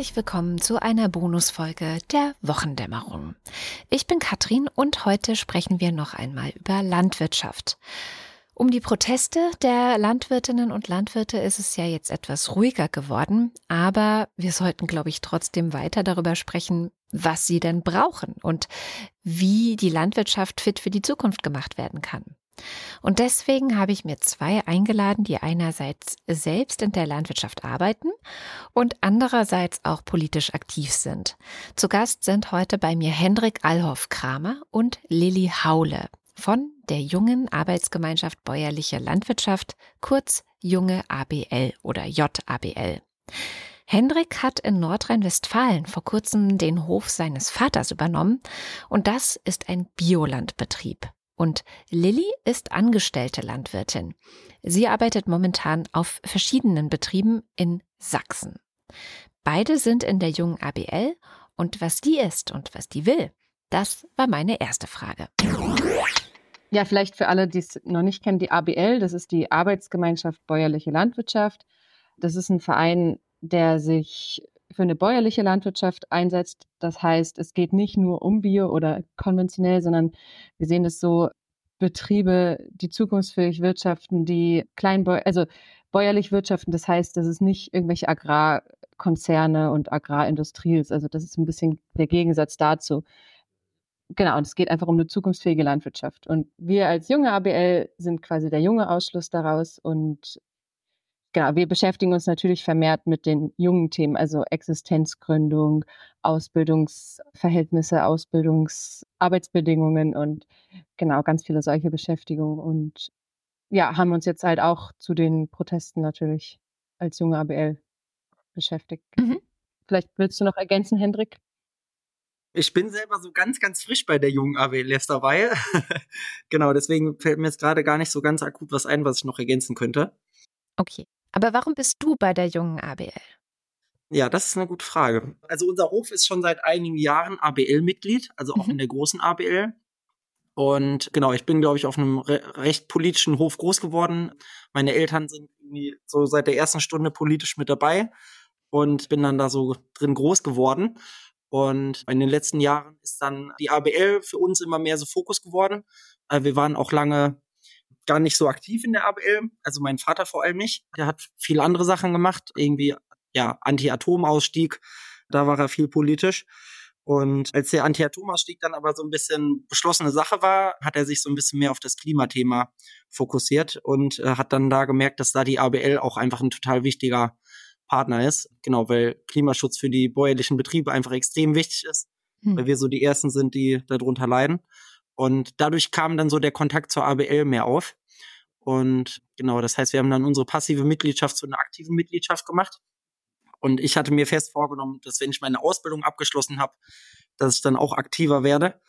Herzlich willkommen zu einer Bonusfolge der Wochendämmerung. Ich bin Katrin und heute sprechen wir noch einmal über Landwirtschaft. Um die Proteste der Landwirtinnen und Landwirte ist es ja jetzt etwas ruhiger geworden, aber wir sollten, glaube ich, trotzdem weiter darüber sprechen, was sie denn brauchen und wie die Landwirtschaft fit für die Zukunft gemacht werden kann. Und deswegen habe ich mir zwei eingeladen, die einerseits selbst in der Landwirtschaft arbeiten und andererseits auch politisch aktiv sind. Zu Gast sind heute bei mir Hendrik Allhoff-Kramer und Lilly Haule von der jungen Arbeitsgemeinschaft Bäuerliche Landwirtschaft, kurz junge ABL oder JABL. Hendrik hat in Nordrhein-Westfalen vor kurzem den Hof seines Vaters übernommen und das ist ein Biolandbetrieb. Und Lilly ist angestellte Landwirtin. Sie arbeitet momentan auf verschiedenen Betrieben in Sachsen. Beide sind in der jungen ABL und was die ist und was die will, das war meine erste Frage. Ja, vielleicht für alle, die es noch nicht kennen, die ABL, das ist die Arbeitsgemeinschaft Bäuerliche Landwirtschaft. Das ist ein Verein, der sich für eine bäuerliche Landwirtschaft einsetzt. Das heißt, es geht nicht nur um Bio oder konventionell, sondern wir sehen es so, Betriebe, die zukunftsfähig wirtschaften, die kleinbäu also bäuerlich wirtschaften. Das heißt, dass es nicht irgendwelche Agrarkonzerne und Agrarindustrie ist. Also das ist ein bisschen der Gegensatz dazu. Genau, und es geht einfach um eine zukunftsfähige Landwirtschaft. Und wir als junge ABL sind quasi der junge Ausschluss daraus und genau, wir beschäftigen uns natürlich vermehrt mit den jungen Themen, also Existenzgründung, Ausbildungsverhältnisse, Ausbildungsarbeitsbedingungen und genau ganz viele solche Beschäftigungen. Und ja, haben uns jetzt halt auch zu den Protesten natürlich als junge ABL beschäftigt. Mhm. Vielleicht willst du noch ergänzen, Hendrik? Ich bin selber so ganz, ganz frisch bei der jungen AWL erst dabei. genau, deswegen fällt mir jetzt gerade gar nicht so ganz akut was ein, was ich noch ergänzen könnte. Okay. Aber warum bist du bei der jungen ABL? Ja, das ist eine gute Frage. Also unser Hof ist schon seit einigen Jahren ABL-Mitglied, also auch mhm. in der großen ABL. Und genau, ich bin, glaube ich, auf einem re recht politischen Hof groß geworden. Meine Eltern sind irgendwie so seit der ersten Stunde politisch mit dabei und bin dann da so drin groß geworden. Und in den letzten Jahren ist dann die ABL für uns immer mehr so Fokus geworden. Äh, wir waren auch lange gar nicht so aktiv in der ABL, also mein Vater vor allem nicht. Der hat viele andere Sachen gemacht, irgendwie ja Anti-Atom-Ausstieg, da war er viel politisch. Und als der Anti-Atom-Ausstieg dann aber so ein bisschen beschlossene Sache war, hat er sich so ein bisschen mehr auf das Klimathema fokussiert und äh, hat dann da gemerkt, dass da die ABL auch einfach ein total wichtiger Partner ist. Genau, weil Klimaschutz für die bäuerlichen Betriebe einfach extrem wichtig ist, hm. weil wir so die ersten sind, die darunter leiden. Und dadurch kam dann so der Kontakt zur ABL mehr auf. Und genau, das heißt, wir haben dann unsere passive Mitgliedschaft zu einer aktiven Mitgliedschaft gemacht. Und ich hatte mir fest vorgenommen, dass wenn ich meine Ausbildung abgeschlossen habe, dass ich dann auch aktiver werde.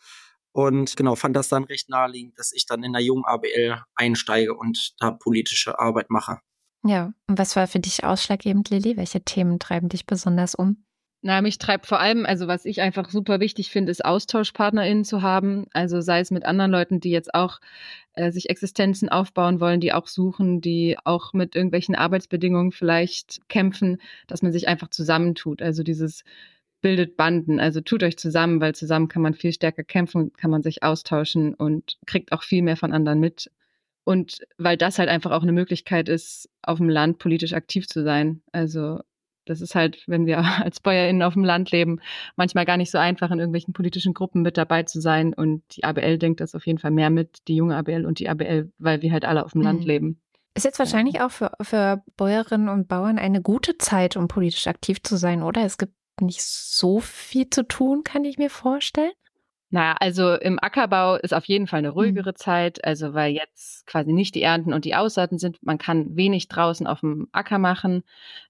Und genau, fand das dann recht naheliegend, dass ich dann in der jungen ABL einsteige und da politische Arbeit mache. Ja, und was war für dich ausschlaggebend, Lilly? Welche Themen treiben dich besonders um? Na, mich treibt vor allem, also was ich einfach super wichtig finde, ist AustauschpartnerInnen zu haben. Also sei es mit anderen Leuten, die jetzt auch äh, sich Existenzen aufbauen wollen, die auch suchen, die auch mit irgendwelchen Arbeitsbedingungen vielleicht kämpfen, dass man sich einfach zusammentut. Also dieses bildet Banden. Also tut euch zusammen, weil zusammen kann man viel stärker kämpfen, kann man sich austauschen und kriegt auch viel mehr von anderen mit. Und weil das halt einfach auch eine Möglichkeit ist, auf dem Land politisch aktiv zu sein. Also das ist halt, wenn wir als BäuerInnen auf dem Land leben, manchmal gar nicht so einfach, in irgendwelchen politischen Gruppen mit dabei zu sein. Und die ABL denkt das auf jeden Fall mehr mit, die junge ABL und die ABL, weil wir halt alle auf dem mhm. Land leben. Ist jetzt wahrscheinlich auch für, für Bäuerinnen und Bauern eine gute Zeit, um politisch aktiv zu sein, oder? Es gibt nicht so viel zu tun, kann ich mir vorstellen. Naja, also im Ackerbau ist auf jeden Fall eine ruhigere mhm. Zeit, also weil jetzt quasi nicht die Ernten und die Aussaaten sind. Man kann wenig draußen auf dem Acker machen.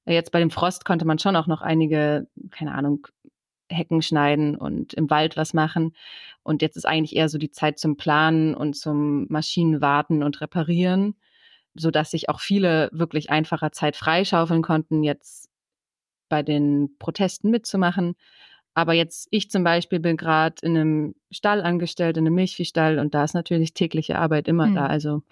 Jetzt bei dem Frost konnte man schon auch noch einige, keine Ahnung, Hecken schneiden und im Wald was machen. Und jetzt ist eigentlich eher so die Zeit zum Planen und zum Maschinen warten und reparieren, so dass sich auch viele wirklich einfacher Zeit freischaufeln konnten, jetzt bei den Protesten mitzumachen. Aber jetzt, ich zum Beispiel bin gerade in einem Stall angestellt, in einem Milchviehstall und da ist natürlich tägliche Arbeit immer mhm. da. Also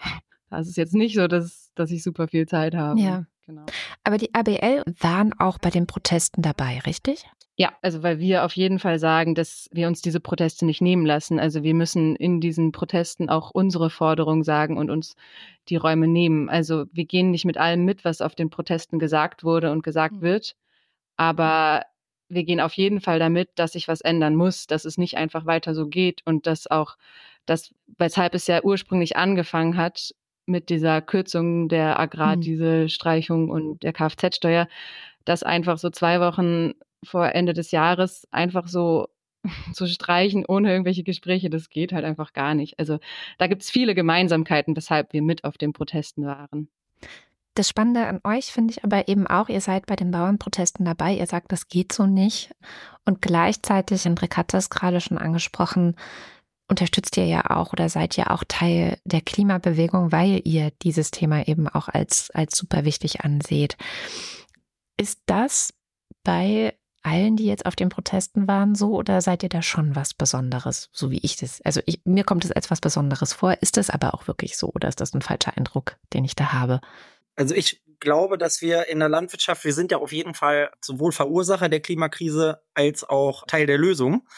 da ist es jetzt nicht so, dass, dass ich super viel Zeit habe. Ja. Genau. Aber die ABL waren auch bei den Protesten dabei, richtig? Ja, also weil wir auf jeden Fall sagen, dass wir uns diese Proteste nicht nehmen lassen. Also wir müssen in diesen Protesten auch unsere Forderungen sagen und uns die Räume nehmen. Also wir gehen nicht mit allem mit, was auf den Protesten gesagt wurde und gesagt mhm. wird, aber wir gehen auf jeden Fall damit, dass sich was ändern muss, dass es nicht einfach weiter so geht und dass auch das, weshalb es ja ursprünglich angefangen hat mit dieser Kürzung der mhm. Agrardieselstreichung und der Kfz-Steuer, dass einfach so zwei Wochen vor Ende des Jahres einfach so zu streichen ohne irgendwelche Gespräche, das geht halt einfach gar nicht. Also da gibt es viele Gemeinsamkeiten, weshalb wir mit auf den Protesten waren. Das Spannende an euch finde ich aber eben auch, ihr seid bei den Bauernprotesten dabei, ihr sagt, das geht so nicht. Und gleichzeitig, Enrique hat das gerade schon angesprochen, unterstützt ihr ja auch oder seid ja auch Teil der Klimabewegung, weil ihr dieses Thema eben auch als, als super wichtig anseht. Ist das bei allen, die jetzt auf den Protesten waren, so oder seid ihr da schon was Besonderes, so wie ich das? Also ich, mir kommt es als was Besonderes vor. Ist das aber auch wirklich so oder ist das ein falscher Eindruck, den ich da habe? Also ich glaube, dass wir in der Landwirtschaft, wir sind ja auf jeden Fall sowohl Verursacher der Klimakrise als auch Teil der Lösung.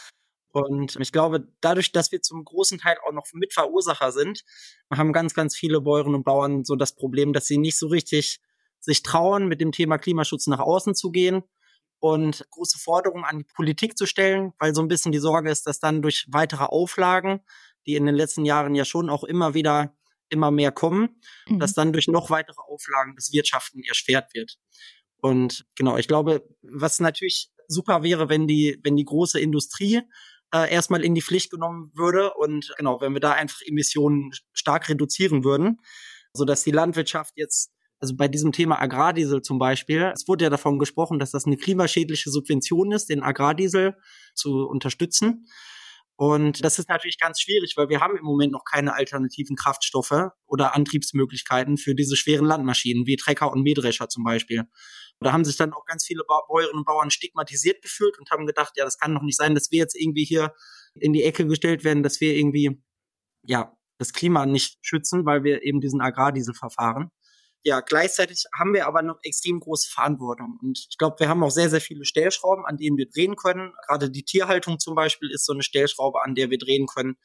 Und ich glaube, dadurch, dass wir zum großen Teil auch noch Mitverursacher sind, haben ganz, ganz viele Bäuerinnen und Bauern so das Problem, dass sie nicht so richtig sich trauen, mit dem Thema Klimaschutz nach außen zu gehen und große Forderungen an die Politik zu stellen, weil so ein bisschen die Sorge ist, dass dann durch weitere Auflagen, die in den letzten Jahren ja schon auch immer wieder immer mehr kommen, mhm. dass dann durch noch weitere Auflagen das Wirtschaften erschwert wird. Und genau, ich glaube, was natürlich super wäre, wenn die, wenn die große Industrie äh, erstmal in die Pflicht genommen würde und genau, wenn wir da einfach Emissionen stark reduzieren würden, so dass die Landwirtschaft jetzt also bei diesem Thema Agrardiesel zum Beispiel, es wurde ja davon gesprochen, dass das eine klimaschädliche Subvention ist, den Agrardiesel zu unterstützen. Und das ist natürlich ganz schwierig, weil wir haben im Moment noch keine alternativen Kraftstoffe oder Antriebsmöglichkeiten für diese schweren Landmaschinen, wie Trecker und Mähdrescher zum Beispiel. da haben sich dann auch ganz viele Bäuerinnen und Bauern stigmatisiert gefühlt und haben gedacht, ja, das kann doch nicht sein, dass wir jetzt irgendwie hier in die Ecke gestellt werden, dass wir irgendwie, ja, das Klima nicht schützen, weil wir eben diesen Agrardiesel verfahren ja, gleichzeitig haben wir aber noch extrem große Verantwortung. Und ich glaube, wir haben auch sehr, sehr viele Stellschrauben, an denen wir drehen können. Gerade die Tierhaltung zum Beispiel ist so eine Stellschraube, an der wir drehen können.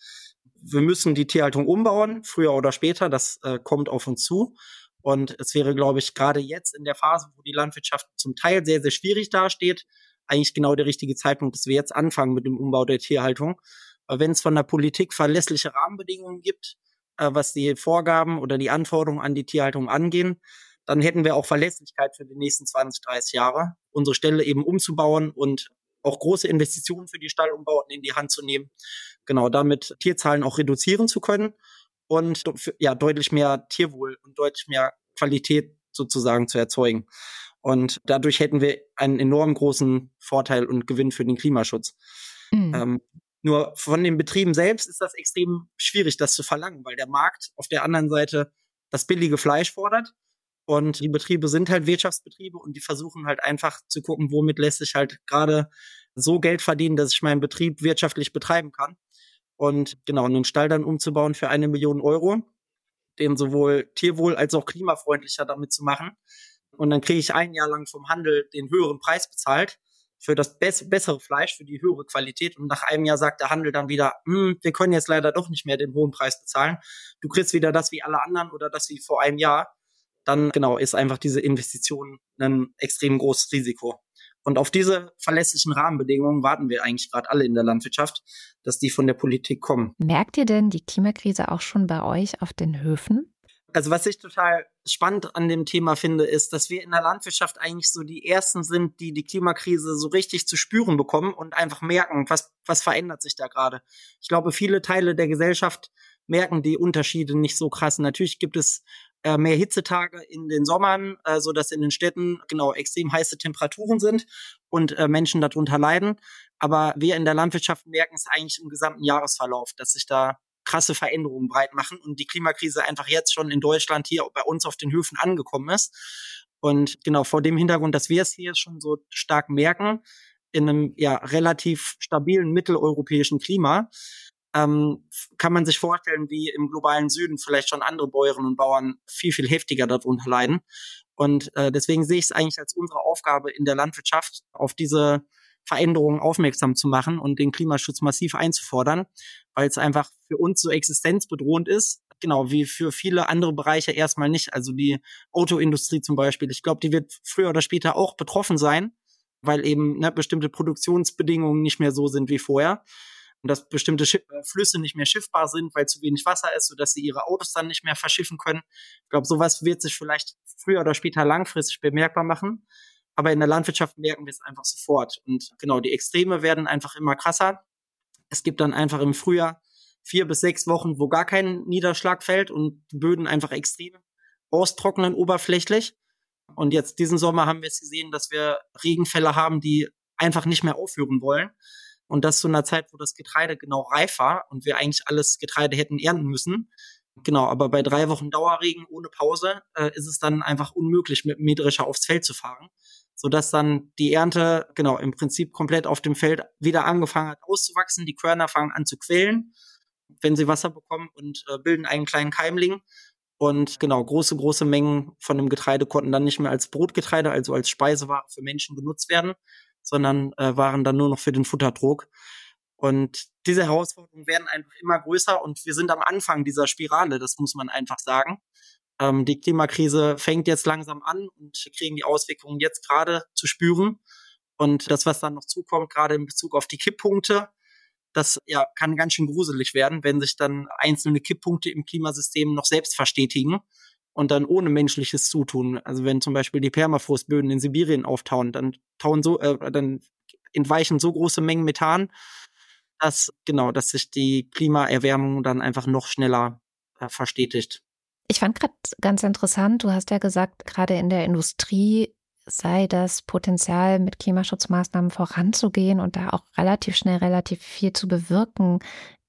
Wir müssen die Tierhaltung umbauen, früher oder später. Das äh, kommt auf uns zu. Und es wäre, glaube ich, gerade jetzt in der Phase, wo die Landwirtschaft zum Teil sehr, sehr schwierig dasteht, eigentlich genau der richtige Zeitpunkt, dass wir jetzt anfangen mit dem Umbau der Tierhaltung. Weil wenn es von der Politik verlässliche Rahmenbedingungen gibt, äh, was die Vorgaben oder die Anforderungen an die Tierhaltung angehen, dann hätten wir auch Verlässlichkeit für die nächsten 20, 30 Jahre, unsere Ställe eben umzubauen und auch große Investitionen für die Stallumbauten in die Hand zu nehmen. Genau, damit Tierzahlen auch reduzieren zu können und ja, deutlich mehr Tierwohl und deutlich mehr Qualität sozusagen zu erzeugen. Und dadurch hätten wir einen enorm großen Vorteil und Gewinn für den Klimaschutz. Mhm. Ähm, nur von den Betrieben selbst ist das extrem schwierig, das zu verlangen, weil der Markt auf der anderen Seite das billige Fleisch fordert. Und die Betriebe sind halt Wirtschaftsbetriebe und die versuchen halt einfach zu gucken, womit lässt sich halt gerade so Geld verdienen, dass ich meinen Betrieb wirtschaftlich betreiben kann. Und genau, einen Stall dann umzubauen für eine Million Euro, den sowohl tierwohl als auch klimafreundlicher damit zu machen. Und dann kriege ich ein Jahr lang vom Handel den höheren Preis bezahlt für das bess bessere Fleisch, für die höhere Qualität. Und nach einem Jahr sagt der Handel dann wieder, hm, wir können jetzt leider doch nicht mehr den hohen Preis bezahlen. Du kriegst wieder das wie alle anderen oder das wie vor einem Jahr. Dann genau ist einfach diese Investition ein extrem großes Risiko. Und auf diese verlässlichen Rahmenbedingungen warten wir eigentlich gerade alle in der Landwirtschaft, dass die von der Politik kommen. Merkt ihr denn die Klimakrise auch schon bei euch auf den Höfen? Also was ich total spannend an dem Thema finde, ist, dass wir in der Landwirtschaft eigentlich so die ersten sind, die die Klimakrise so richtig zu spüren bekommen und einfach merken, was, was verändert sich da gerade. Ich glaube, viele Teile der Gesellschaft merken die Unterschiede nicht so krass. Natürlich gibt es äh, mehr Hitzetage in den Sommern, äh, so dass in den Städten genau extrem heiße Temperaturen sind und äh, Menschen darunter leiden. Aber wir in der Landwirtschaft merken es eigentlich im gesamten Jahresverlauf, dass sich da krasse Veränderungen breit machen und die Klimakrise einfach jetzt schon in Deutschland hier bei uns auf den Höfen angekommen ist. Und genau vor dem Hintergrund, dass wir es hier schon so stark merken, in einem ja relativ stabilen mitteleuropäischen Klima, ähm, kann man sich vorstellen, wie im globalen Süden vielleicht schon andere Bäuerinnen und Bauern viel, viel heftiger darunter leiden. Und äh, deswegen sehe ich es eigentlich als unsere Aufgabe in der Landwirtschaft, auf diese Veränderungen aufmerksam zu machen und den Klimaschutz massiv einzufordern, weil es einfach für uns so existenzbedrohend ist. Genau, wie für viele andere Bereiche erstmal nicht. Also die Autoindustrie zum Beispiel. Ich glaube, die wird früher oder später auch betroffen sein, weil eben ne, bestimmte Produktionsbedingungen nicht mehr so sind wie vorher und dass bestimmte Schiff äh, Flüsse nicht mehr schiffbar sind, weil zu wenig Wasser ist, sodass sie ihre Autos dann nicht mehr verschiffen können. Ich glaube, sowas wird sich vielleicht früher oder später langfristig bemerkbar machen. Aber in der Landwirtschaft merken wir es einfach sofort. Und genau, die Extreme werden einfach immer krasser. Es gibt dann einfach im Frühjahr vier bis sechs Wochen, wo gar kein Niederschlag fällt und die Böden einfach extrem austrocknen oberflächlich. Und jetzt diesen Sommer haben wir es gesehen, dass wir Regenfälle haben, die einfach nicht mehr aufhören wollen. Und das zu einer Zeit, wo das Getreide genau reif war und wir eigentlich alles Getreide hätten ernten müssen. Genau, aber bei drei Wochen Dauerregen ohne Pause äh, ist es dann einfach unmöglich, mit dem Mähdrescher aufs Feld zu fahren, sodass dann die Ernte genau im Prinzip komplett auf dem Feld wieder angefangen hat auszuwachsen. Die Körner fangen an zu quälen, wenn sie Wasser bekommen und äh, bilden einen kleinen Keimling. Und genau, große, große Mengen von dem Getreide konnten dann nicht mehr als Brotgetreide, also als Speiseware für Menschen genutzt werden, sondern äh, waren dann nur noch für den Futterdruck. Und diese Herausforderungen werden einfach immer größer und wir sind am Anfang dieser Spirale, das muss man einfach sagen. Ähm, die Klimakrise fängt jetzt langsam an und wir kriegen die Auswirkungen jetzt gerade zu spüren. Und das, was dann noch zukommt, gerade in Bezug auf die Kipppunkte, das ja, kann ganz schön gruselig werden, wenn sich dann einzelne Kipppunkte im Klimasystem noch selbst verstetigen und dann ohne menschliches Zutun. Also wenn zum Beispiel die Permafrostböden in Sibirien auftauen, dann tauen so, äh, dann entweichen so große Mengen Methan, dass genau, dass sich die Klimaerwärmung dann einfach noch schneller äh, verstetigt. Ich fand gerade ganz interessant, du hast ja gesagt, gerade in der Industrie sei das Potenzial, mit Klimaschutzmaßnahmen voranzugehen und da auch relativ schnell relativ viel zu bewirken,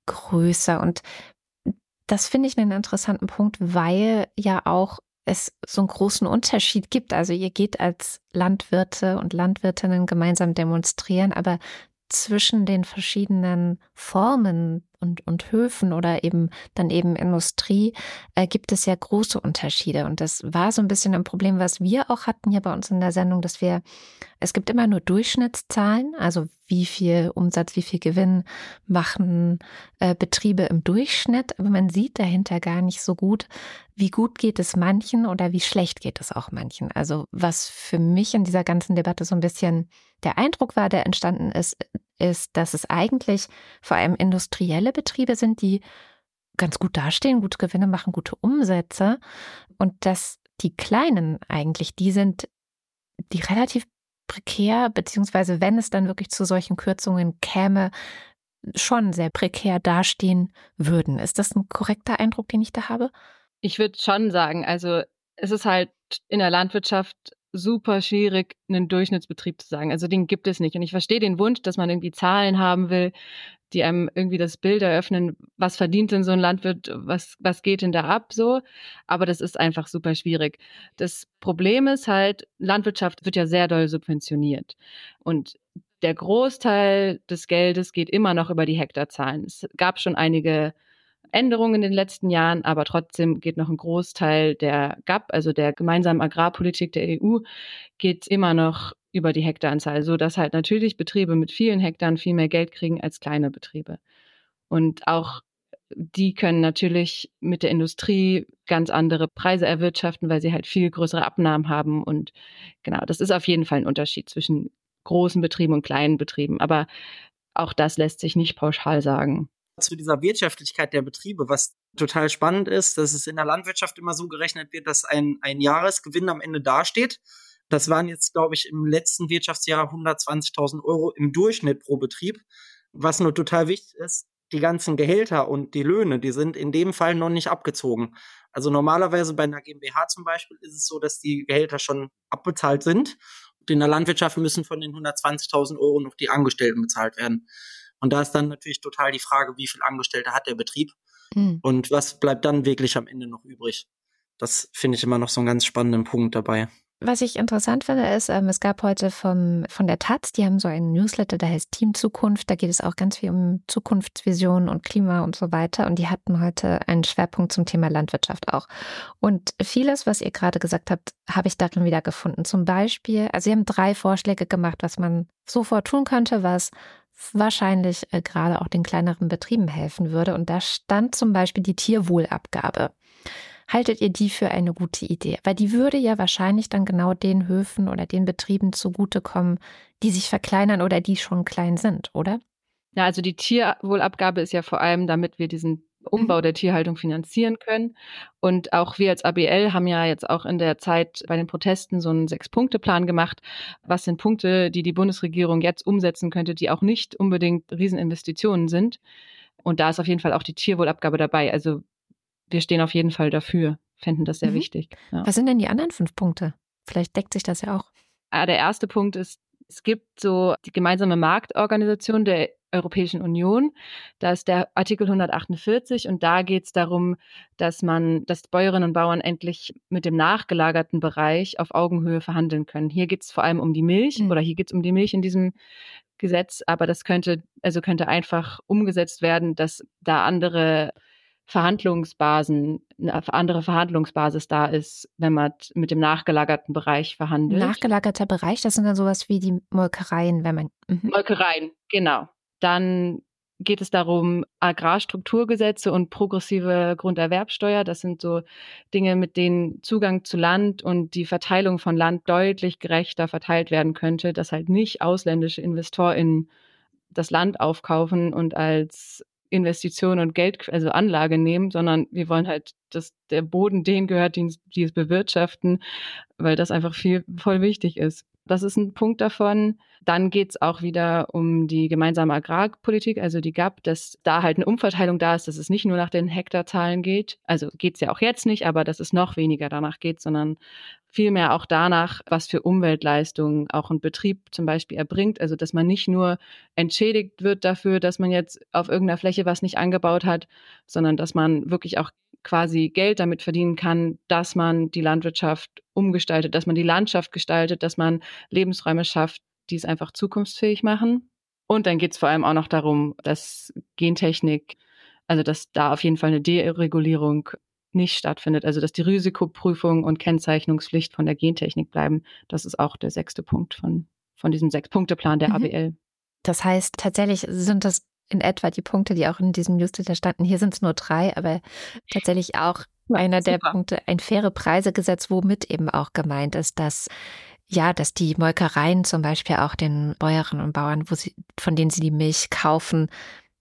größer. Und das finde ich einen interessanten Punkt, weil ja auch es so einen großen Unterschied gibt. Also ihr geht als Landwirte und Landwirtinnen gemeinsam demonstrieren, aber zwischen den verschiedenen Formen und, und Höfen oder eben dann eben Industrie äh, gibt es ja große Unterschiede. Und das war so ein bisschen ein Problem, was wir auch hatten hier bei uns in der Sendung, dass wir, es gibt immer nur Durchschnittszahlen, also wie viel Umsatz, wie viel Gewinn machen äh, Betriebe im Durchschnitt, aber man sieht dahinter gar nicht so gut, wie gut geht es manchen oder wie schlecht geht es auch manchen. Also was für mich in dieser ganzen Debatte so ein bisschen der Eindruck war, der entstanden ist, ist, dass es eigentlich vor allem industrielle Betriebe sind, die ganz gut dastehen, gute Gewinne machen, gute Umsätze und dass die kleinen eigentlich die sind, die relativ prekär, beziehungsweise wenn es dann wirklich zu solchen Kürzungen käme, schon sehr prekär dastehen würden. Ist das ein korrekter Eindruck, den ich da habe? Ich würde schon sagen, also es ist halt in der Landwirtschaft super schwierig, einen Durchschnittsbetrieb zu sagen. Also den gibt es nicht. Und ich verstehe den Wunsch, dass man irgendwie Zahlen haben will, die einem irgendwie das Bild eröffnen, was verdient denn so ein Landwirt, was, was geht denn da ab so. Aber das ist einfach super schwierig. Das Problem ist halt, Landwirtschaft wird ja sehr doll subventioniert. Und der Großteil des Geldes geht immer noch über die Hektarzahlen. Es gab schon einige Änderungen in den letzten Jahren, aber trotzdem geht noch ein Großteil der GAP, also der gemeinsamen Agrarpolitik der EU, geht immer noch über die Hektaranzahl, so dass halt natürlich Betriebe mit vielen Hektar viel mehr Geld kriegen als kleine Betriebe. Und auch die können natürlich mit der Industrie ganz andere Preise erwirtschaften, weil sie halt viel größere Abnahmen haben. Und genau, das ist auf jeden Fall ein Unterschied zwischen großen Betrieben und kleinen Betrieben. Aber auch das lässt sich nicht pauschal sagen zu dieser Wirtschaftlichkeit der Betriebe, was total spannend ist, dass es in der Landwirtschaft immer so gerechnet wird, dass ein, ein Jahresgewinn am Ende dasteht. Das waren jetzt, glaube ich, im letzten Wirtschaftsjahr 120.000 Euro im Durchschnitt pro Betrieb. Was nur total wichtig ist, die ganzen Gehälter und die Löhne, die sind in dem Fall noch nicht abgezogen. Also normalerweise bei einer GmbH zum Beispiel ist es so, dass die Gehälter schon abbezahlt sind. Und in der Landwirtschaft müssen von den 120.000 Euro noch die Angestellten bezahlt werden. Und da ist dann natürlich total die Frage, wie viel Angestellte hat der Betrieb mhm. und was bleibt dann wirklich am Ende noch übrig. Das finde ich immer noch so einen ganz spannenden Punkt dabei. Was ich interessant finde, ist, ähm, es gab heute vom, von der Taz, die haben so einen Newsletter, der heißt Team Zukunft. Da geht es auch ganz viel um Zukunftsvisionen und Klima und so weiter. Und die hatten heute einen Schwerpunkt zum Thema Landwirtschaft auch. Und vieles, was ihr gerade gesagt habt, habe ich darin wiedergefunden. Zum Beispiel, also sie haben drei Vorschläge gemacht, was man sofort tun könnte, was wahrscheinlich äh, gerade auch den kleineren Betrieben helfen würde. Und da stand zum Beispiel die Tierwohlabgabe. Haltet ihr die für eine gute Idee? Weil die würde ja wahrscheinlich dann genau den Höfen oder den Betrieben zugutekommen, die sich verkleinern oder die schon klein sind, oder? Ja, also die Tierwohlabgabe ist ja vor allem, damit wir diesen Umbau mhm. der Tierhaltung finanzieren können. Und auch wir als ABL haben ja jetzt auch in der Zeit bei den Protesten so einen Sechs-Punkte-Plan gemacht. Was sind Punkte, die die Bundesregierung jetzt umsetzen könnte, die auch nicht unbedingt Rieseninvestitionen sind? Und da ist auf jeden Fall auch die Tierwohlabgabe dabei. Also wir stehen auf jeden Fall dafür, fänden das sehr mhm. wichtig. Ja. Was sind denn die anderen fünf Punkte? Vielleicht deckt sich das ja auch. Ah, der erste Punkt ist, es gibt so die gemeinsame Marktorganisation der Europäischen Union. Da ist der Artikel 148 und da geht es darum, dass man, dass Bäuerinnen und Bauern endlich mit dem nachgelagerten Bereich auf Augenhöhe verhandeln können. Hier geht es vor allem um die Milch mhm. oder hier geht es um die Milch in diesem Gesetz, aber das könnte, also könnte einfach umgesetzt werden, dass da andere Verhandlungsbasen, eine andere Verhandlungsbasis da ist, wenn man mit dem nachgelagerten Bereich verhandelt. Nachgelagerter Bereich, das sind dann sowas wie die Molkereien, wenn man. Mhm. Molkereien, genau. Dann geht es darum, Agrarstrukturgesetze und progressive Grunderwerbsteuer. Das sind so Dinge, mit denen Zugang zu Land und die Verteilung von Land deutlich gerechter verteilt werden könnte, dass halt nicht ausländische InvestorInnen das Land aufkaufen und als Investition und Geld, also Anlage nehmen, sondern wir wollen halt, dass der Boden denen gehört, die, die es bewirtschaften, weil das einfach viel voll wichtig ist. Das ist ein Punkt davon. Dann geht es auch wieder um die gemeinsame Agrarpolitik, also die GAP, dass da halt eine Umverteilung da ist, dass es nicht nur nach den Hektarzahlen geht. Also geht es ja auch jetzt nicht, aber dass es noch weniger danach geht, sondern vielmehr auch danach, was für Umweltleistungen auch ein Betrieb zum Beispiel erbringt. Also dass man nicht nur entschädigt wird dafür, dass man jetzt auf irgendeiner Fläche was nicht angebaut hat, sondern dass man wirklich auch quasi Geld damit verdienen kann, dass man die Landwirtschaft umgestaltet, dass man die Landschaft gestaltet, dass man Lebensräume schafft, die es einfach zukunftsfähig machen. Und dann geht es vor allem auch noch darum, dass Gentechnik, also dass da auf jeden Fall eine Deregulierung nicht stattfindet, also dass die Risikoprüfung und Kennzeichnungspflicht von der Gentechnik bleiben. Das ist auch der sechste Punkt von, von diesem Sechs-Punkte-Plan der mhm. ABL. Das heißt, tatsächlich sind das in etwa die Punkte, die auch in diesem Newsletter standen. Hier sind es nur drei, aber tatsächlich auch ja, einer super. der Punkte, ein faire Preisegesetz, womit eben auch gemeint ist, dass ja, dass die Molkereien zum Beispiel auch den Bäuerinnen und Bauern, wo sie, von denen sie die Milch kaufen,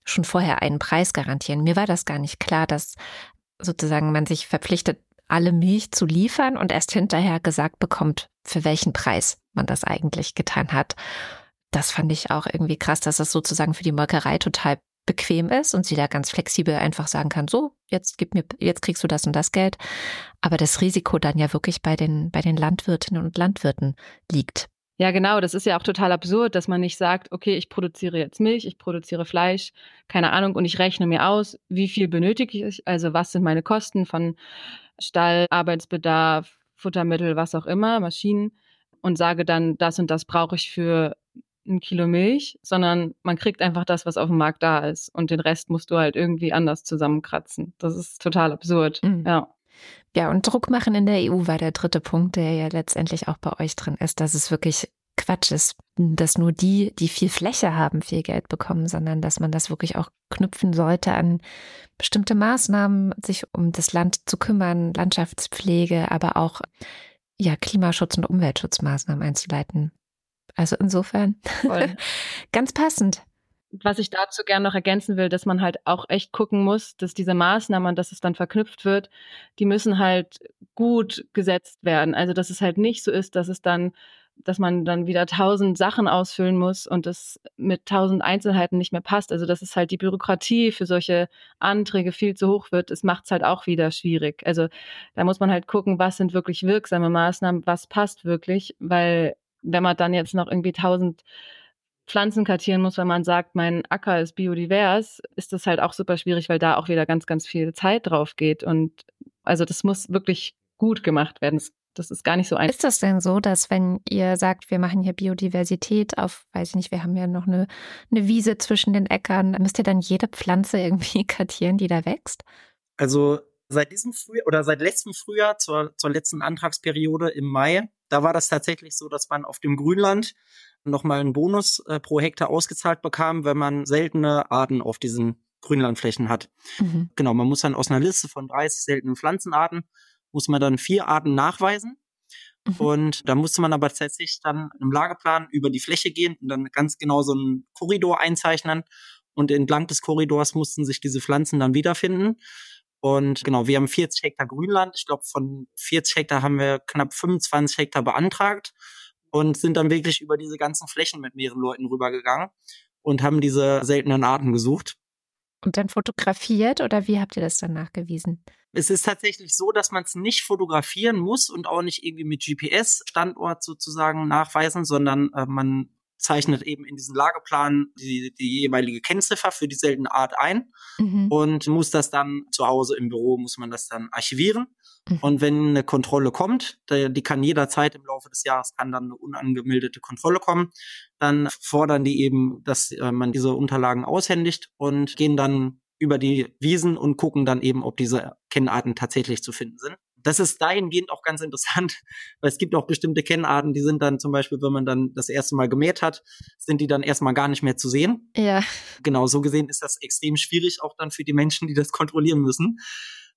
schon vorher einen Preis garantieren. Mir war das gar nicht klar, dass sozusagen man sich verpflichtet, alle Milch zu liefern und erst hinterher gesagt bekommt, für welchen Preis man das eigentlich getan hat das fand ich auch irgendwie krass, dass das sozusagen für die Molkerei total bequem ist und sie da ganz flexibel einfach sagen kann, so, jetzt gib mir, jetzt kriegst du das und das Geld. Aber das Risiko dann ja wirklich bei den, bei den Landwirtinnen und Landwirten liegt. Ja, genau. Das ist ja auch total absurd, dass man nicht sagt, okay, ich produziere jetzt Milch, ich produziere Fleisch, keine Ahnung, und ich rechne mir aus, wie viel benötige ich, also was sind meine Kosten von Stall, Arbeitsbedarf, Futtermittel, was auch immer, Maschinen und sage dann, das und das brauche ich für ein Kilo Milch, sondern man kriegt einfach das, was auf dem Markt da ist. Und den Rest musst du halt irgendwie anders zusammenkratzen. Das ist total absurd. Mhm. Ja. Ja, und Druck machen in der EU war der dritte Punkt, der ja letztendlich auch bei euch drin ist, dass es wirklich Quatsch ist, dass nur die, die viel Fläche haben, viel Geld bekommen, sondern dass man das wirklich auch knüpfen sollte an bestimmte Maßnahmen, sich um das Land zu kümmern, Landschaftspflege, aber auch ja, Klimaschutz und Umweltschutzmaßnahmen einzuleiten. Also insofern ganz passend. Was ich dazu gerne noch ergänzen will, dass man halt auch echt gucken muss, dass diese Maßnahmen, dass es dann verknüpft wird, die müssen halt gut gesetzt werden. Also dass es halt nicht so ist, dass es dann dass man dann wieder tausend Sachen ausfüllen muss und das mit tausend Einzelheiten nicht mehr passt. Also dass es halt die Bürokratie für solche Anträge viel zu hoch wird, es macht es halt auch wieder schwierig. Also da muss man halt gucken, was sind wirklich wirksame Maßnahmen, was passt wirklich, weil wenn man dann jetzt noch irgendwie tausend Pflanzen kartieren muss, wenn man sagt, mein Acker ist biodivers, ist das halt auch super schwierig, weil da auch wieder ganz, ganz viel Zeit drauf geht. Und also das muss wirklich gut gemacht werden. Es Das ist gar nicht so einfach. Ist das denn so, dass wenn ihr sagt, wir machen hier Biodiversität auf, weiß ich nicht, wir haben ja noch eine, eine Wiese zwischen den Äckern, müsst ihr dann jede Pflanze irgendwie kartieren, die da wächst? Also seit diesem Frühjahr oder seit letztem Frühjahr zur, zur letzten Antragsperiode im Mai, da war das tatsächlich so, dass man auf dem Grünland nochmal einen Bonus äh, pro Hektar ausgezahlt bekam, wenn man seltene Arten auf diesen Grünlandflächen hat. Mhm. Genau, man muss dann aus einer Liste von 30 seltenen Pflanzenarten, muss man dann vier Arten nachweisen. Mhm. Und da musste man aber tatsächlich dann im Lageplan über die Fläche gehen und dann ganz genau so einen Korridor einzeichnen. Und entlang des Korridors mussten sich diese Pflanzen dann wiederfinden. Und genau, wir haben 40 Hektar Grünland. Ich glaube, von 40 Hektar haben wir knapp 25 Hektar beantragt und sind dann wirklich über diese ganzen Flächen mit mehreren Leuten rübergegangen und haben diese seltenen Arten gesucht. Und dann fotografiert oder wie habt ihr das dann nachgewiesen? Es ist tatsächlich so, dass man es nicht fotografieren muss und auch nicht irgendwie mit GPS-Standort sozusagen nachweisen, sondern äh, man zeichnet eben in diesen Lageplan die, die jeweilige Kennziffer für die seltene Art ein mhm. und muss das dann zu Hause im Büro, muss man das dann archivieren. Mhm. Und wenn eine Kontrolle kommt, die, kann jederzeit im Laufe des Jahres, kann dann eine unangemeldete Kontrolle kommen, dann fordern die eben, dass äh, man diese Unterlagen aushändigt und gehen dann über die Wiesen und gucken dann eben, ob diese Kennarten tatsächlich zu finden sind das ist dahingehend auch ganz interessant, weil es gibt auch bestimmte Kennarten, die sind dann zum Beispiel, wenn man dann das erste Mal gemäht hat, sind die dann erstmal gar nicht mehr zu sehen. Ja. Genau, so gesehen ist das extrem schwierig auch dann für die Menschen, die das kontrollieren müssen.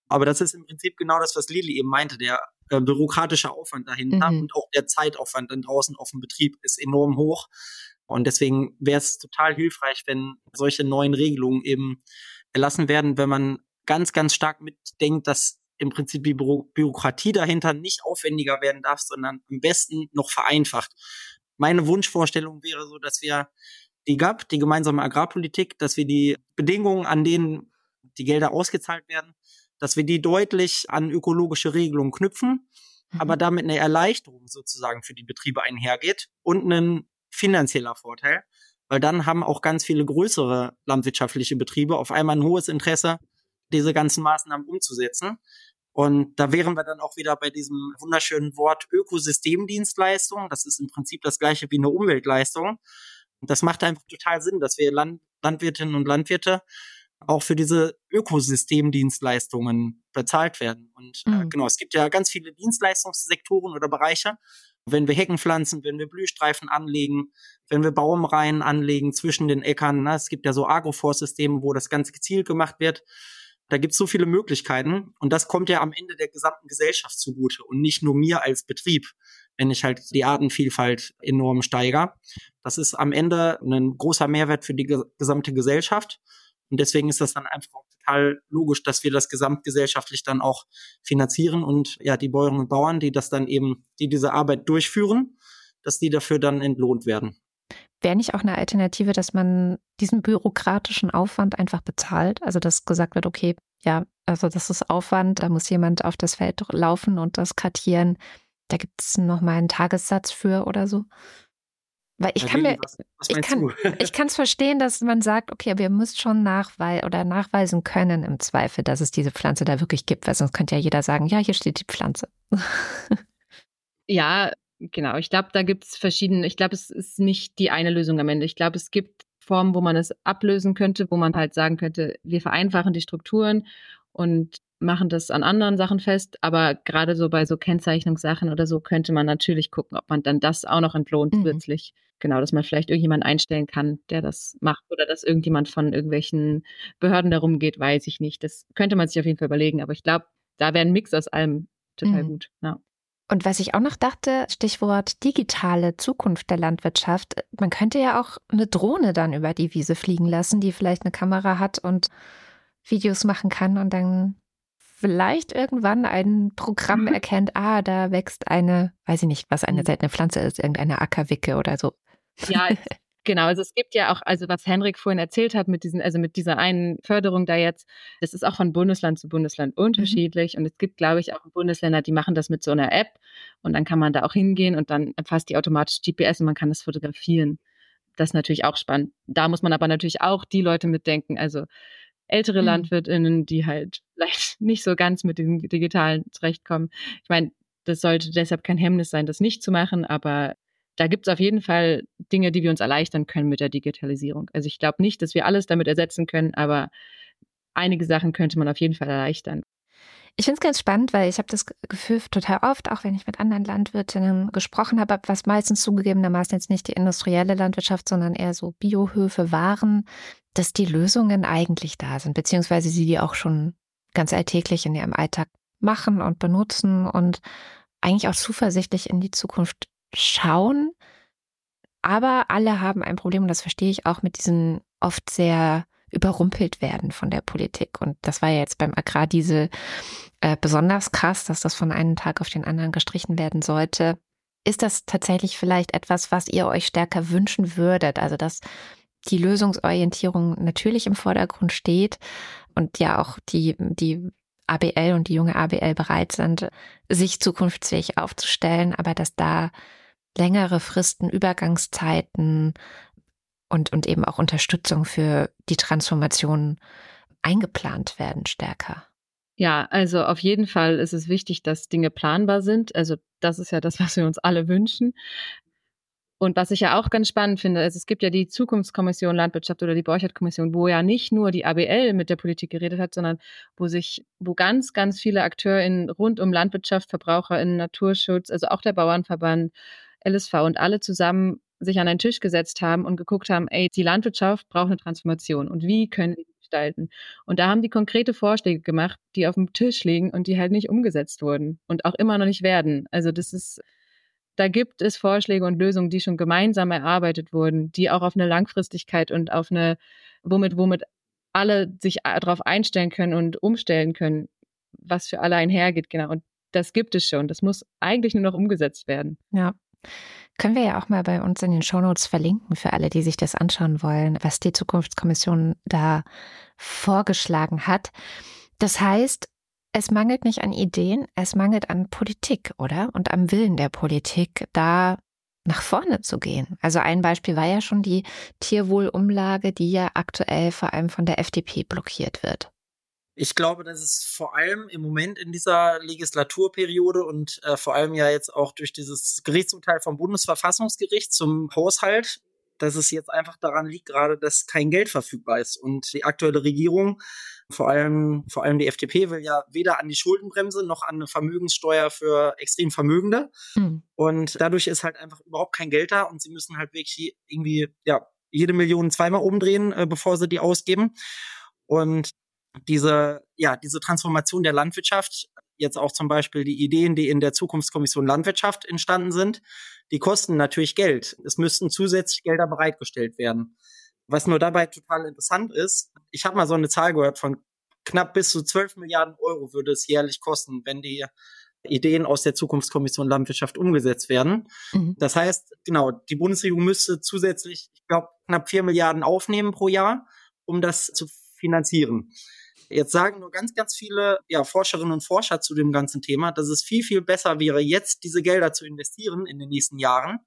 Aber das ist im Prinzip genau das, was Lili eben meinte, der äh, bürokratische Aufwand dahinter mhm. und auch der Zeitaufwand dann draußen auf dem Betrieb ist enorm hoch. Und deswegen wäre es total hilfreich, wenn solche neuen Regelungen eben erlassen werden, wenn man ganz, ganz stark mitdenkt, dass im Prinzip die Bü Bürokratie dahinter nicht aufwendiger werden darf, sondern am besten noch vereinfacht. Meine Wunschvorstellung wäre so, dass wir die GAP, die gemeinsame Agrarpolitik, dass wir die Bedingungen, an denen die Gelder ausgezahlt werden, dass wir die deutlich an ökologische Regelungen knüpfen, mhm. aber damit eine Erleichterung sozusagen für die Betriebe einhergeht und ein finanzieller Vorteil, weil dann haben auch ganz viele größere landwirtschaftliche Betriebe auf einmal ein hohes Interesse, diese ganzen Maßnahmen umzusetzen. Und da wären wir dann auch wieder bei diesem wunderschönen Wort Ökosystemdienstleistung. Das ist im Prinzip das gleiche wie eine Umweltleistung. Und das macht einfach total Sinn, dass wir Land Landwirtinnen und Landwirte auch für diese Ökosystemdienstleistungen bezahlt werden. Und äh, mhm. genau, es gibt ja ganz viele Dienstleistungssektoren oder Bereiche. Wenn wir Hecken pflanzen, wenn wir Blühstreifen anlegen, wenn wir Baumreihen anlegen zwischen den Äckern. Ne? Es gibt ja so Agroforstsysteme, wo das ganz gezielt gemacht wird. Da gibt es so viele Möglichkeiten und das kommt ja am Ende der gesamten Gesellschaft zugute und nicht nur mir als Betrieb, wenn ich halt die Artenvielfalt enorm steigere. Das ist am Ende ein großer Mehrwert für die gesamte Gesellschaft und deswegen ist das dann einfach total logisch, dass wir das gesamtgesellschaftlich dann auch finanzieren und ja, die Bäuerinnen und Bauern, die das dann eben, die diese Arbeit durchführen, dass die dafür dann entlohnt werden. Wäre nicht auch eine Alternative, dass man diesen bürokratischen Aufwand einfach bezahlt? Also, dass gesagt wird, okay, ja, also das ist Aufwand, da muss jemand auf das Feld laufen und das kartieren. Da gibt es nochmal einen Tagessatz für oder so. Weil ich kann mir, ich kann, ich kann es verstehen, dass man sagt, okay, aber ihr müsst schon nachweisen oder nachweisen können im Zweifel, dass es diese Pflanze da wirklich gibt, weil sonst könnte ja jeder sagen, ja, hier steht die Pflanze. ja, genau, ich glaube, da gibt es verschiedene, ich glaube, es ist nicht die eine Lösung am Ende. Ich glaube, es gibt Formen, wo man es ablösen könnte, wo man halt sagen könnte, wir vereinfachen die Strukturen und machen das an anderen Sachen fest, aber gerade so bei so Kennzeichnungssachen oder so könnte man natürlich gucken, ob man dann das auch noch entlohnt mhm. zusätzlich. Genau, dass man vielleicht irgendjemanden einstellen kann, der das macht oder dass irgendjemand von irgendwelchen Behörden darum geht, weiß ich nicht. Das könnte man sich auf jeden Fall überlegen, aber ich glaube, da wäre ein Mix aus allem total mhm. gut. Ja. Und was ich auch noch dachte, Stichwort digitale Zukunft der Landwirtschaft, man könnte ja auch eine Drohne dann über die Wiese fliegen lassen, die vielleicht eine Kamera hat und Videos machen kann und dann vielleicht irgendwann ein Programm mhm. erkennt, ah, da wächst eine, weiß ich nicht, was eine mhm. seltene Pflanze ist, irgendeine Ackerwicke oder so. Ja, Genau, also es gibt ja auch, also was Henrik vorhin erzählt hat mit diesen, also mit dieser einen Förderung da jetzt, das ist auch von Bundesland zu Bundesland mhm. unterschiedlich. Mhm. Und es gibt, glaube ich, auch Bundesländer, die machen das mit so einer App und dann kann man da auch hingehen und dann erfasst die automatisch GPS und man kann das fotografieren. Das ist natürlich auch spannend. Da muss man aber natürlich auch die Leute mitdenken, also ältere mhm. LandwirtInnen, die halt vielleicht nicht so ganz mit dem Digitalen zurechtkommen. Ich meine, Das sollte deshalb kein Hemmnis sein, das nicht zu machen, aber da gibt es auf jeden Fall Dinge, die wir uns erleichtern können mit der Digitalisierung. Also ich glaube nicht, dass wir alles damit ersetzen können, aber einige Sachen könnte man auf jeden Fall erleichtern. Ich finde es ganz spannend, weil ich habe das Gefühl total oft, auch wenn ich mit anderen Landwirtinnen gesprochen habe, was meistens zugegebenermaßen jetzt nicht die industrielle Landwirtschaft, sondern eher so Biohöfe waren, dass die Lösungen eigentlich da sind, beziehungsweise sie die auch schon ganz alltäglich in ihrem Alltag machen und benutzen und eigentlich auch zuversichtlich in die Zukunft schauen. Aber alle haben ein Problem, und das verstehe ich auch mit diesen oft sehr überrumpelt werden von der Politik. Und das war ja jetzt beim Agrardiesel äh, besonders krass, dass das von einem Tag auf den anderen gestrichen werden sollte. Ist das tatsächlich vielleicht etwas, was ihr euch stärker wünschen würdet? Also, dass die Lösungsorientierung natürlich im Vordergrund steht und ja auch die, die ABL und die junge ABL bereit sind, sich zukunftsfähig aufzustellen, aber dass da längere Fristen, Übergangszeiten und, und eben auch Unterstützung für die Transformation eingeplant werden stärker. Ja, also auf jeden Fall ist es wichtig, dass Dinge planbar sind. Also das ist ja das, was wir uns alle wünschen. Und was ich ja auch ganz spannend finde, ist, es gibt ja die Zukunftskommission Landwirtschaft oder die Borchert-Kommission, wo ja nicht nur die ABL mit der Politik geredet hat, sondern wo sich, wo ganz, ganz viele AkteurInnen rund um Landwirtschaft, VerbraucherInnen, Naturschutz, also auch der Bauernverband, LSV und alle zusammen sich an einen Tisch gesetzt haben und geguckt haben, ey, die Landwirtschaft braucht eine Transformation und wie können wir die gestalten? Und da haben die konkrete Vorschläge gemacht, die auf dem Tisch liegen und die halt nicht umgesetzt wurden und auch immer noch nicht werden. Also das ist, da gibt es Vorschläge und Lösungen, die schon gemeinsam erarbeitet wurden, die auch auf eine Langfristigkeit und auf eine, womit, womit alle sich darauf einstellen können und umstellen können, was für alle einhergeht, genau. Und das gibt es schon. Das muss eigentlich nur noch umgesetzt werden. Ja. Können wir ja auch mal bei uns in den Shownotes verlinken für alle, die sich das anschauen wollen, was die Zukunftskommission da vorgeschlagen hat. Das heißt, es mangelt nicht an Ideen, es mangelt an Politik, oder? Und am Willen der Politik, da nach vorne zu gehen. Also ein Beispiel war ja schon die Tierwohlumlage, die ja aktuell vor allem von der FDP blockiert wird. Ich glaube, dass es vor allem im Moment in dieser Legislaturperiode und äh, vor allem ja jetzt auch durch dieses Gerichtsurteil vom Bundesverfassungsgericht zum Haushalt, dass es jetzt einfach daran liegt, gerade, dass kein Geld verfügbar ist. Und die aktuelle Regierung, vor allem, vor allem die FDP, will ja weder an die Schuldenbremse noch an eine Vermögenssteuer für extrem Vermögende. Mhm. Und dadurch ist halt einfach überhaupt kein Geld da und sie müssen halt wirklich irgendwie, ja, jede Million zweimal umdrehen, äh, bevor sie die ausgeben. Und diese, ja, diese Transformation der Landwirtschaft, jetzt auch zum Beispiel die Ideen, die in der Zukunftskommission Landwirtschaft entstanden sind, die kosten natürlich Geld. Es müssten zusätzlich Gelder bereitgestellt werden. Was nur dabei total interessant ist, ich habe mal so eine Zahl gehört von knapp bis zu 12 Milliarden Euro würde es jährlich kosten, wenn die Ideen aus der Zukunftskommission Landwirtschaft umgesetzt werden. Mhm. Das heißt, genau, die Bundesregierung müsste zusätzlich, ich glaube, knapp 4 Milliarden aufnehmen pro Jahr, um das zu finanzieren. Jetzt sagen nur ganz, ganz viele ja, Forscherinnen und Forscher zu dem ganzen Thema, dass es viel, viel besser wäre, jetzt diese Gelder zu investieren in den nächsten Jahren,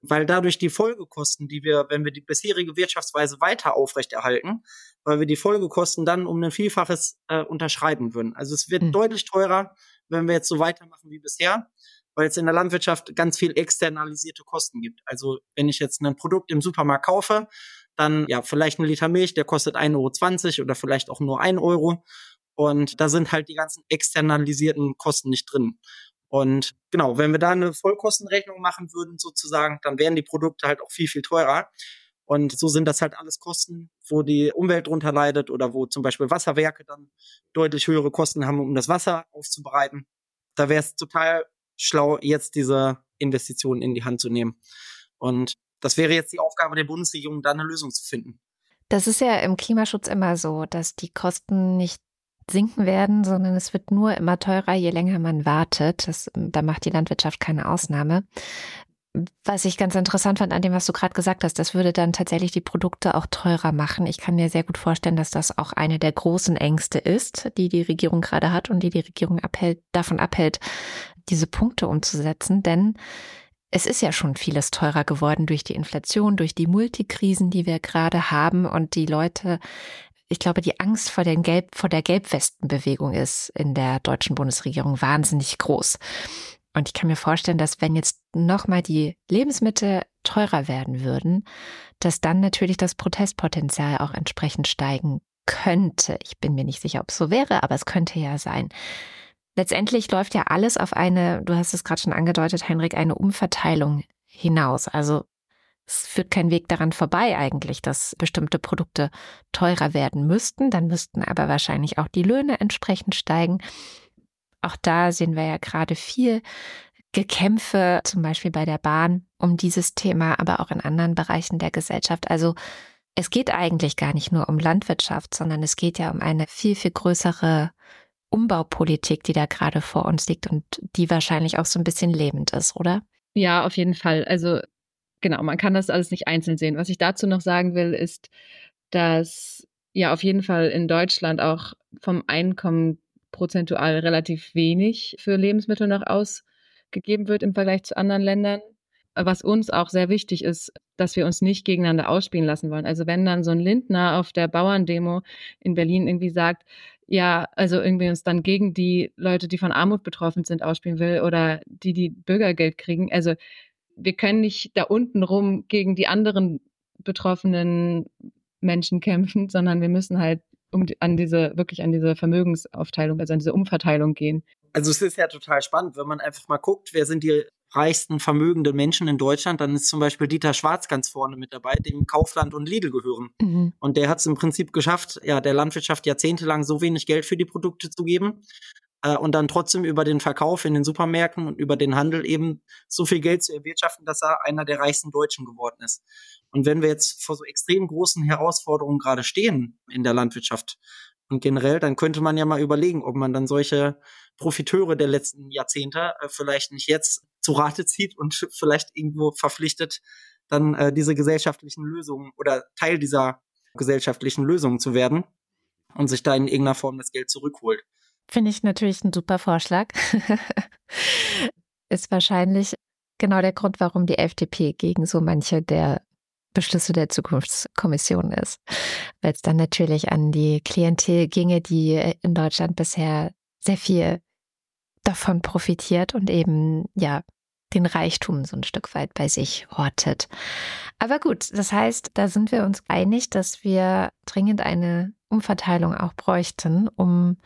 weil dadurch die Folgekosten, die wir, wenn wir die bisherige Wirtschaftsweise weiter aufrechterhalten, weil wir die Folgekosten dann um ein Vielfaches äh, unterschreiten würden. Also es wird mhm. deutlich teurer, wenn wir jetzt so weitermachen wie bisher, weil es in der Landwirtschaft ganz viel externalisierte Kosten gibt. Also wenn ich jetzt ein Produkt im Supermarkt kaufe, dann ja vielleicht ein Liter Milch, der kostet 1,20 Euro oder vielleicht auch nur 1 Euro. Und da sind halt die ganzen externalisierten Kosten nicht drin. Und genau, wenn wir da eine Vollkostenrechnung machen würden, sozusagen, dann wären die Produkte halt auch viel, viel teurer. Und so sind das halt alles Kosten, wo die Umwelt drunter leidet oder wo zum Beispiel Wasserwerke dann deutlich höhere Kosten haben, um das Wasser aufzubereiten. Da wäre es total schlau, jetzt diese Investitionen in die Hand zu nehmen. Und das wäre jetzt die Aufgabe der Bundesregierung, da eine Lösung zu finden. Das ist ja im Klimaschutz immer so, dass die Kosten nicht sinken werden, sondern es wird nur immer teurer, je länger man wartet. Das, da macht die Landwirtschaft keine Ausnahme. Was ich ganz interessant fand an dem, was du gerade gesagt hast, das würde dann tatsächlich die Produkte auch teurer machen. Ich kann mir sehr gut vorstellen, dass das auch eine der großen Ängste ist, die die Regierung gerade hat und die die Regierung abhält, davon abhält, diese Punkte umzusetzen. Denn es ist ja schon vieles teurer geworden durch die Inflation, durch die Multikrisen, die wir gerade haben und die Leute ich glaube, die Angst vor, den Gelb, vor der Gelbwestenbewegung ist in der deutschen Bundesregierung wahnsinnig groß. Und ich kann mir vorstellen, dass wenn jetzt nochmal die Lebensmittel teurer werden würden, dass dann natürlich das Protestpotenzial auch entsprechend steigen könnte. Ich bin mir nicht sicher, ob es so wäre, aber es könnte ja sein. Letztendlich läuft ja alles auf eine, du hast es gerade schon angedeutet, Henrik, eine Umverteilung hinaus. Also es führt kein Weg daran vorbei eigentlich, dass bestimmte Produkte teurer werden müssten. Dann müssten aber wahrscheinlich auch die Löhne entsprechend steigen. Auch da sehen wir ja gerade viel Gekämpfe, zum Beispiel bei der Bahn, um dieses Thema, aber auch in anderen Bereichen der Gesellschaft. Also es geht eigentlich gar nicht nur um Landwirtschaft, sondern es geht ja um eine viel, viel größere Umbaupolitik, die da gerade vor uns liegt und die wahrscheinlich auch so ein bisschen lebend ist, oder? Ja, auf jeden Fall. Also genau, man kann das alles nicht einzeln sehen. Was ich dazu noch sagen will, ist, dass ja auf jeden Fall in Deutschland auch vom Einkommen prozentual relativ wenig für Lebensmittel noch ausgegeben wird im Vergleich zu anderen Ländern. Was uns auch sehr wichtig ist, dass wir uns nicht gegeneinander ausspielen lassen wollen. Also wenn dann so ein Lindner auf der Bauerndemo in Berlin irgendwie sagt, ja, also irgendwie uns dann gegen die Leute, die von Armut betroffen sind, ausspielen will oder die, die Bürgergeld kriegen. Also wir können nicht da unten rum gegen die anderen betroffenen Menschen kämpfen, sondern wir müssen halt um die, an diese, wirklich an diese Vermögensaufteilung, also an diese Umverteilung gehen. Also es ist ja total spannend, wenn man einfach mal guckt, wer sind die reichsten vermögenden Menschen in Deutschland, dann ist zum Beispiel Dieter Schwarz ganz vorne mit dabei, dem Kaufland und Lidl gehören. Mhm. Und der hat es im Prinzip geschafft, ja, der Landwirtschaft jahrzehntelang so wenig Geld für die Produkte zu geben äh, und dann trotzdem über den Verkauf in den Supermärkten und über den Handel eben so viel Geld zu erwirtschaften, dass er einer der reichsten Deutschen geworden ist. Und wenn wir jetzt vor so extrem großen Herausforderungen gerade stehen in der Landwirtschaft und generell, dann könnte man ja mal überlegen, ob man dann solche Profiteure der letzten Jahrzehnte äh, vielleicht nicht jetzt zu Rate zieht und vielleicht irgendwo verpflichtet, dann äh, diese gesellschaftlichen Lösungen oder Teil dieser gesellschaftlichen Lösungen zu werden und sich da in irgendeiner Form das Geld zurückholt. Finde ich natürlich ein super Vorschlag. Ist wahrscheinlich genau der Grund, warum die FDP gegen so manche der Beschlüsse der Zukunftskommission ist. Weil es dann natürlich an die Klientel ginge, die in Deutschland bisher sehr viel davon profitiert und eben ja den Reichtum so ein Stück weit bei sich hortet. Aber gut, das heißt, da sind wir uns einig, dass wir dringend eine Umverteilung auch bräuchten, um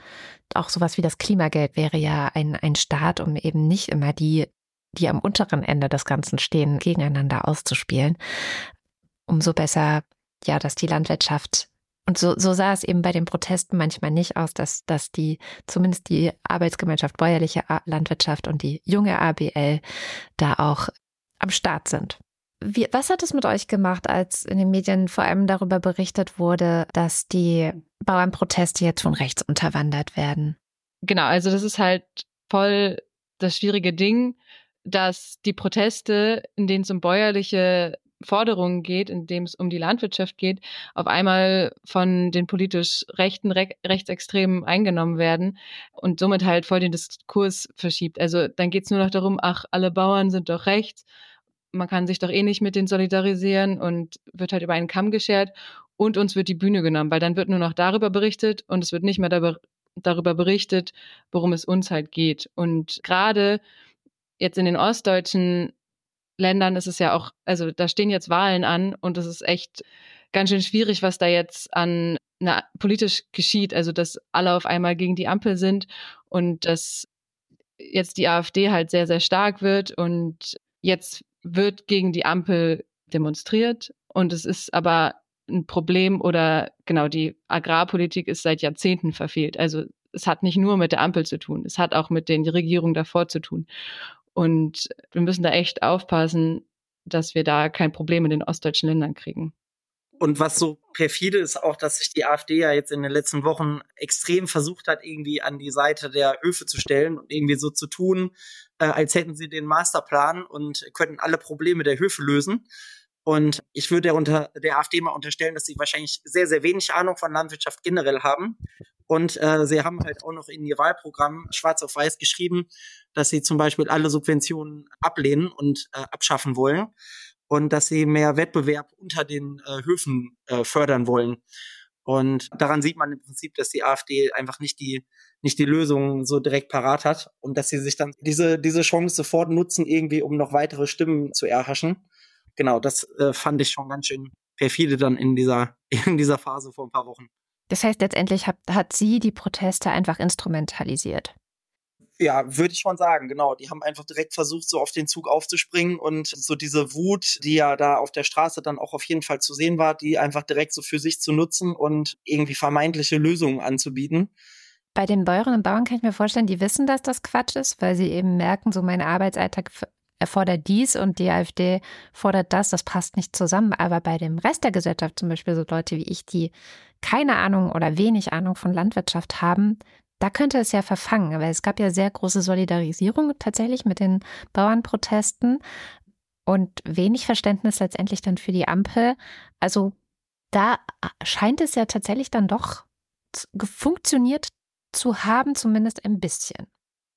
auch sowas wie das Klimageld wäre ja ein, ein Start, um eben nicht immer die, die am unteren Ende des Ganzen stehen, gegeneinander auszuspielen. Umso besser, ja, dass die Landwirtschaft und so, so sah es eben bei den Protesten manchmal nicht aus, dass, dass die, zumindest die Arbeitsgemeinschaft Bäuerliche Landwirtschaft und die junge ABL da auch am Start sind. Wie, was hat es mit euch gemacht, als in den Medien vor allem darüber berichtet wurde, dass die Bauernproteste jetzt von rechts unterwandert werden? Genau, also das ist halt voll das schwierige Ding, dass die Proteste, in denen es um bäuerliche Forderungen geht, in dem es um die Landwirtschaft geht, auf einmal von den politisch rechten, Re Rechtsextremen eingenommen werden und somit halt voll den Diskurs verschiebt. Also dann geht es nur noch darum, ach, alle Bauern sind doch rechts, man kann sich doch eh nicht mit denen solidarisieren und wird halt über einen Kamm geschert und uns wird die Bühne genommen, weil dann wird nur noch darüber berichtet und es wird nicht mehr darüber, darüber berichtet, worum es uns halt geht. Und gerade jetzt in den ostdeutschen Ländern ist es ja auch, also da stehen jetzt Wahlen an und es ist echt ganz schön schwierig, was da jetzt an na, politisch geschieht. Also dass alle auf einmal gegen die Ampel sind und dass jetzt die AfD halt sehr, sehr stark wird und jetzt wird gegen die Ampel demonstriert und es ist aber ein Problem oder genau die Agrarpolitik ist seit Jahrzehnten verfehlt. Also es hat nicht nur mit der Ampel zu tun, es hat auch mit den Regierungen davor zu tun. Und wir müssen da echt aufpassen, dass wir da kein Problem in den ostdeutschen Ländern kriegen. Und was so perfide ist auch, dass sich die AfD ja jetzt in den letzten Wochen extrem versucht hat, irgendwie an die Seite der Höfe zu stellen und irgendwie so zu tun, äh, als hätten sie den Masterplan und könnten alle Probleme der Höfe lösen. Und ich würde unter der AfD mal unterstellen, dass sie wahrscheinlich sehr, sehr wenig Ahnung von Landwirtschaft generell haben. Und äh, sie haben halt auch noch in ihr Wahlprogramm schwarz auf weiß geschrieben, dass sie zum Beispiel alle Subventionen ablehnen und äh, abschaffen wollen und dass sie mehr Wettbewerb unter den äh, Höfen äh, fördern wollen. Und daran sieht man im Prinzip, dass die AfD einfach nicht die, nicht die Lösung so direkt parat hat und dass sie sich dann diese, diese Chance sofort nutzen, irgendwie, um noch weitere Stimmen zu erhaschen. Genau, das äh, fand ich schon ganz schön perfide dann in dieser, in dieser Phase vor ein paar Wochen. Das heißt, letztendlich hat, hat sie die Proteste einfach instrumentalisiert. Ja, würde ich schon sagen, genau. Die haben einfach direkt versucht, so auf den Zug aufzuspringen und so diese Wut, die ja da auf der Straße dann auch auf jeden Fall zu sehen war, die einfach direkt so für sich zu nutzen und irgendwie vermeintliche Lösungen anzubieten. Bei den Bäuerinnen und Bauern kann ich mir vorstellen, die wissen, dass das Quatsch ist, weil sie eben merken, so mein Arbeitsalltag erfordert dies und die AfD fordert das, das passt nicht zusammen. Aber bei dem Rest der Gesellschaft, zum Beispiel so Leute wie ich, die keine Ahnung oder wenig Ahnung von Landwirtschaft haben, da könnte es ja verfangen, weil es gab ja sehr große Solidarisierung tatsächlich mit den Bauernprotesten und wenig Verständnis letztendlich dann für die Ampel. Also da scheint es ja tatsächlich dann doch funktioniert zu haben, zumindest ein bisschen.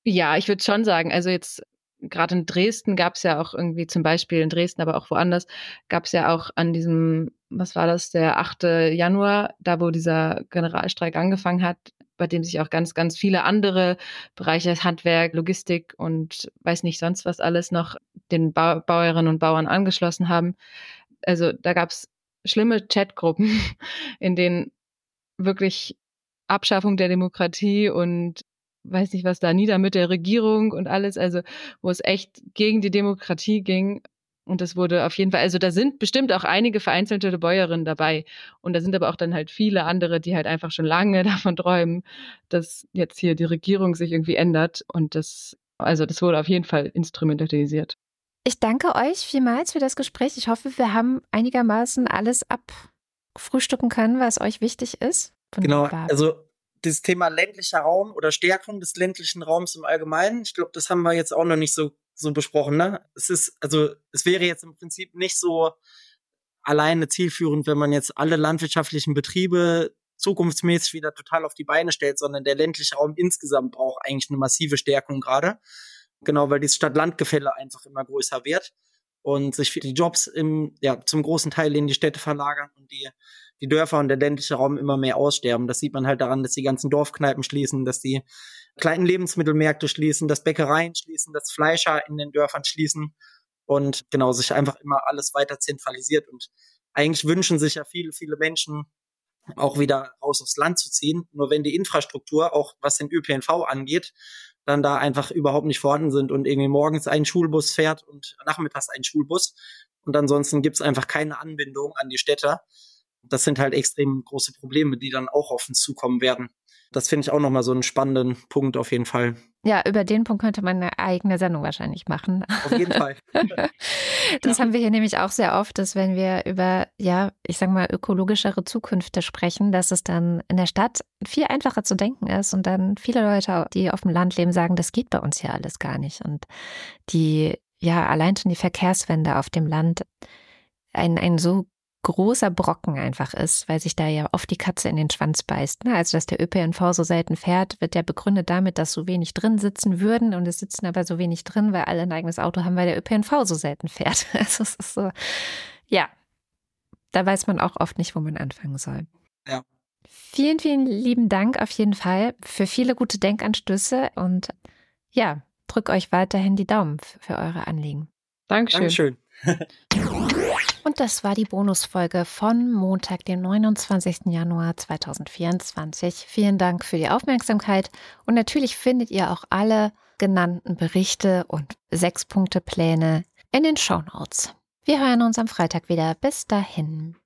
Ja, ich würde schon sagen, also jetzt gerade in Dresden gab es ja auch irgendwie zum Beispiel in Dresden, aber auch woanders, gab es ja auch an diesem, was war das, der 8. Januar, da wo dieser Generalstreik angefangen hat, bei dem sich auch ganz, ganz viele andere Bereiche, Handwerk, Logistik und weiß nicht sonst was alles noch den ba Bäuerinnen und Bauern angeschlossen haben. Also da gab es schlimme Chatgruppen, in denen wirklich Abschaffung der Demokratie und weiß nicht was da nieder mit der Regierung und alles, also wo es echt gegen die Demokratie ging. Und das wurde auf jeden Fall, also da sind bestimmt auch einige vereinzelte Bäuerinnen dabei. Und da sind aber auch dann halt viele andere, die halt einfach schon lange davon träumen, dass jetzt hier die Regierung sich irgendwie ändert. Und das, also das wurde auf jeden Fall instrumentalisiert. Ich danke euch vielmals für das Gespräch. Ich hoffe, wir haben einigermaßen alles abfrühstücken können, was euch wichtig ist. Genau, also das Thema ländlicher Raum oder Stärkung des ländlichen Raums im Allgemeinen, ich glaube, das haben wir jetzt auch noch nicht so, so besprochen. Ne? Es ist, also es wäre jetzt im Prinzip nicht so alleine zielführend, wenn man jetzt alle landwirtschaftlichen Betriebe zukunftsmäßig wieder total auf die Beine stellt, sondern der ländliche Raum insgesamt braucht eigentlich eine massive Stärkung gerade. Genau, weil dieses Stadt-Land-Gefälle einfach immer größer wird und sich die Jobs im, ja, zum großen Teil in die Städte verlagern und die die Dörfer und der ländliche Raum immer mehr aussterben. Das sieht man halt daran, dass die ganzen Dorfkneipen schließen, dass die kleinen Lebensmittelmärkte schließen, dass Bäckereien schließen, dass Fleischer in den Dörfern schließen und genau sich einfach immer alles weiter zentralisiert. Und eigentlich wünschen sich ja viele, viele Menschen auch wieder raus aufs Land zu ziehen. Nur wenn die Infrastruktur, auch was den ÖPNV angeht, dann da einfach überhaupt nicht vorhanden sind und irgendwie morgens ein Schulbus fährt und nachmittags ein Schulbus und ansonsten gibt's einfach keine Anbindung an die Städte, das sind halt extrem große Probleme, die dann auch auf uns zukommen werden. Das finde ich auch nochmal so einen spannenden Punkt auf jeden Fall. Ja, über den Punkt könnte man eine eigene Sendung wahrscheinlich machen. Auf jeden Fall. das ja. haben wir hier nämlich auch sehr oft, dass wenn wir über, ja, ich sag mal, ökologischere Zukünfte sprechen, dass es dann in der Stadt viel einfacher zu denken ist und dann viele Leute, die auf dem Land leben, sagen, das geht bei uns hier alles gar nicht. Und die, ja, allein schon die Verkehrswende auf dem Land ein, ein so großer Brocken einfach ist, weil sich da ja oft die Katze in den Schwanz beißt. Ne? Also, dass der ÖPNV so selten fährt, wird ja begründet damit, dass so wenig drin sitzen würden und es sitzen aber so wenig drin, weil alle ein eigenes Auto haben, weil der ÖPNV so selten fährt. Also, es ist so, ja, da weiß man auch oft nicht, wo man anfangen soll. Ja. Vielen, vielen lieben Dank auf jeden Fall für viele gute Denkanstöße und ja, drück euch weiterhin die Daumen für eure Anliegen. Dankeschön. Dankeschön. Und das war die Bonusfolge von Montag, dem 29. Januar 2024. Vielen Dank für die Aufmerksamkeit und natürlich findet ihr auch alle genannten Berichte und Sechs-Punkte-Pläne in den Show Notes. Wir hören uns am Freitag wieder. Bis dahin.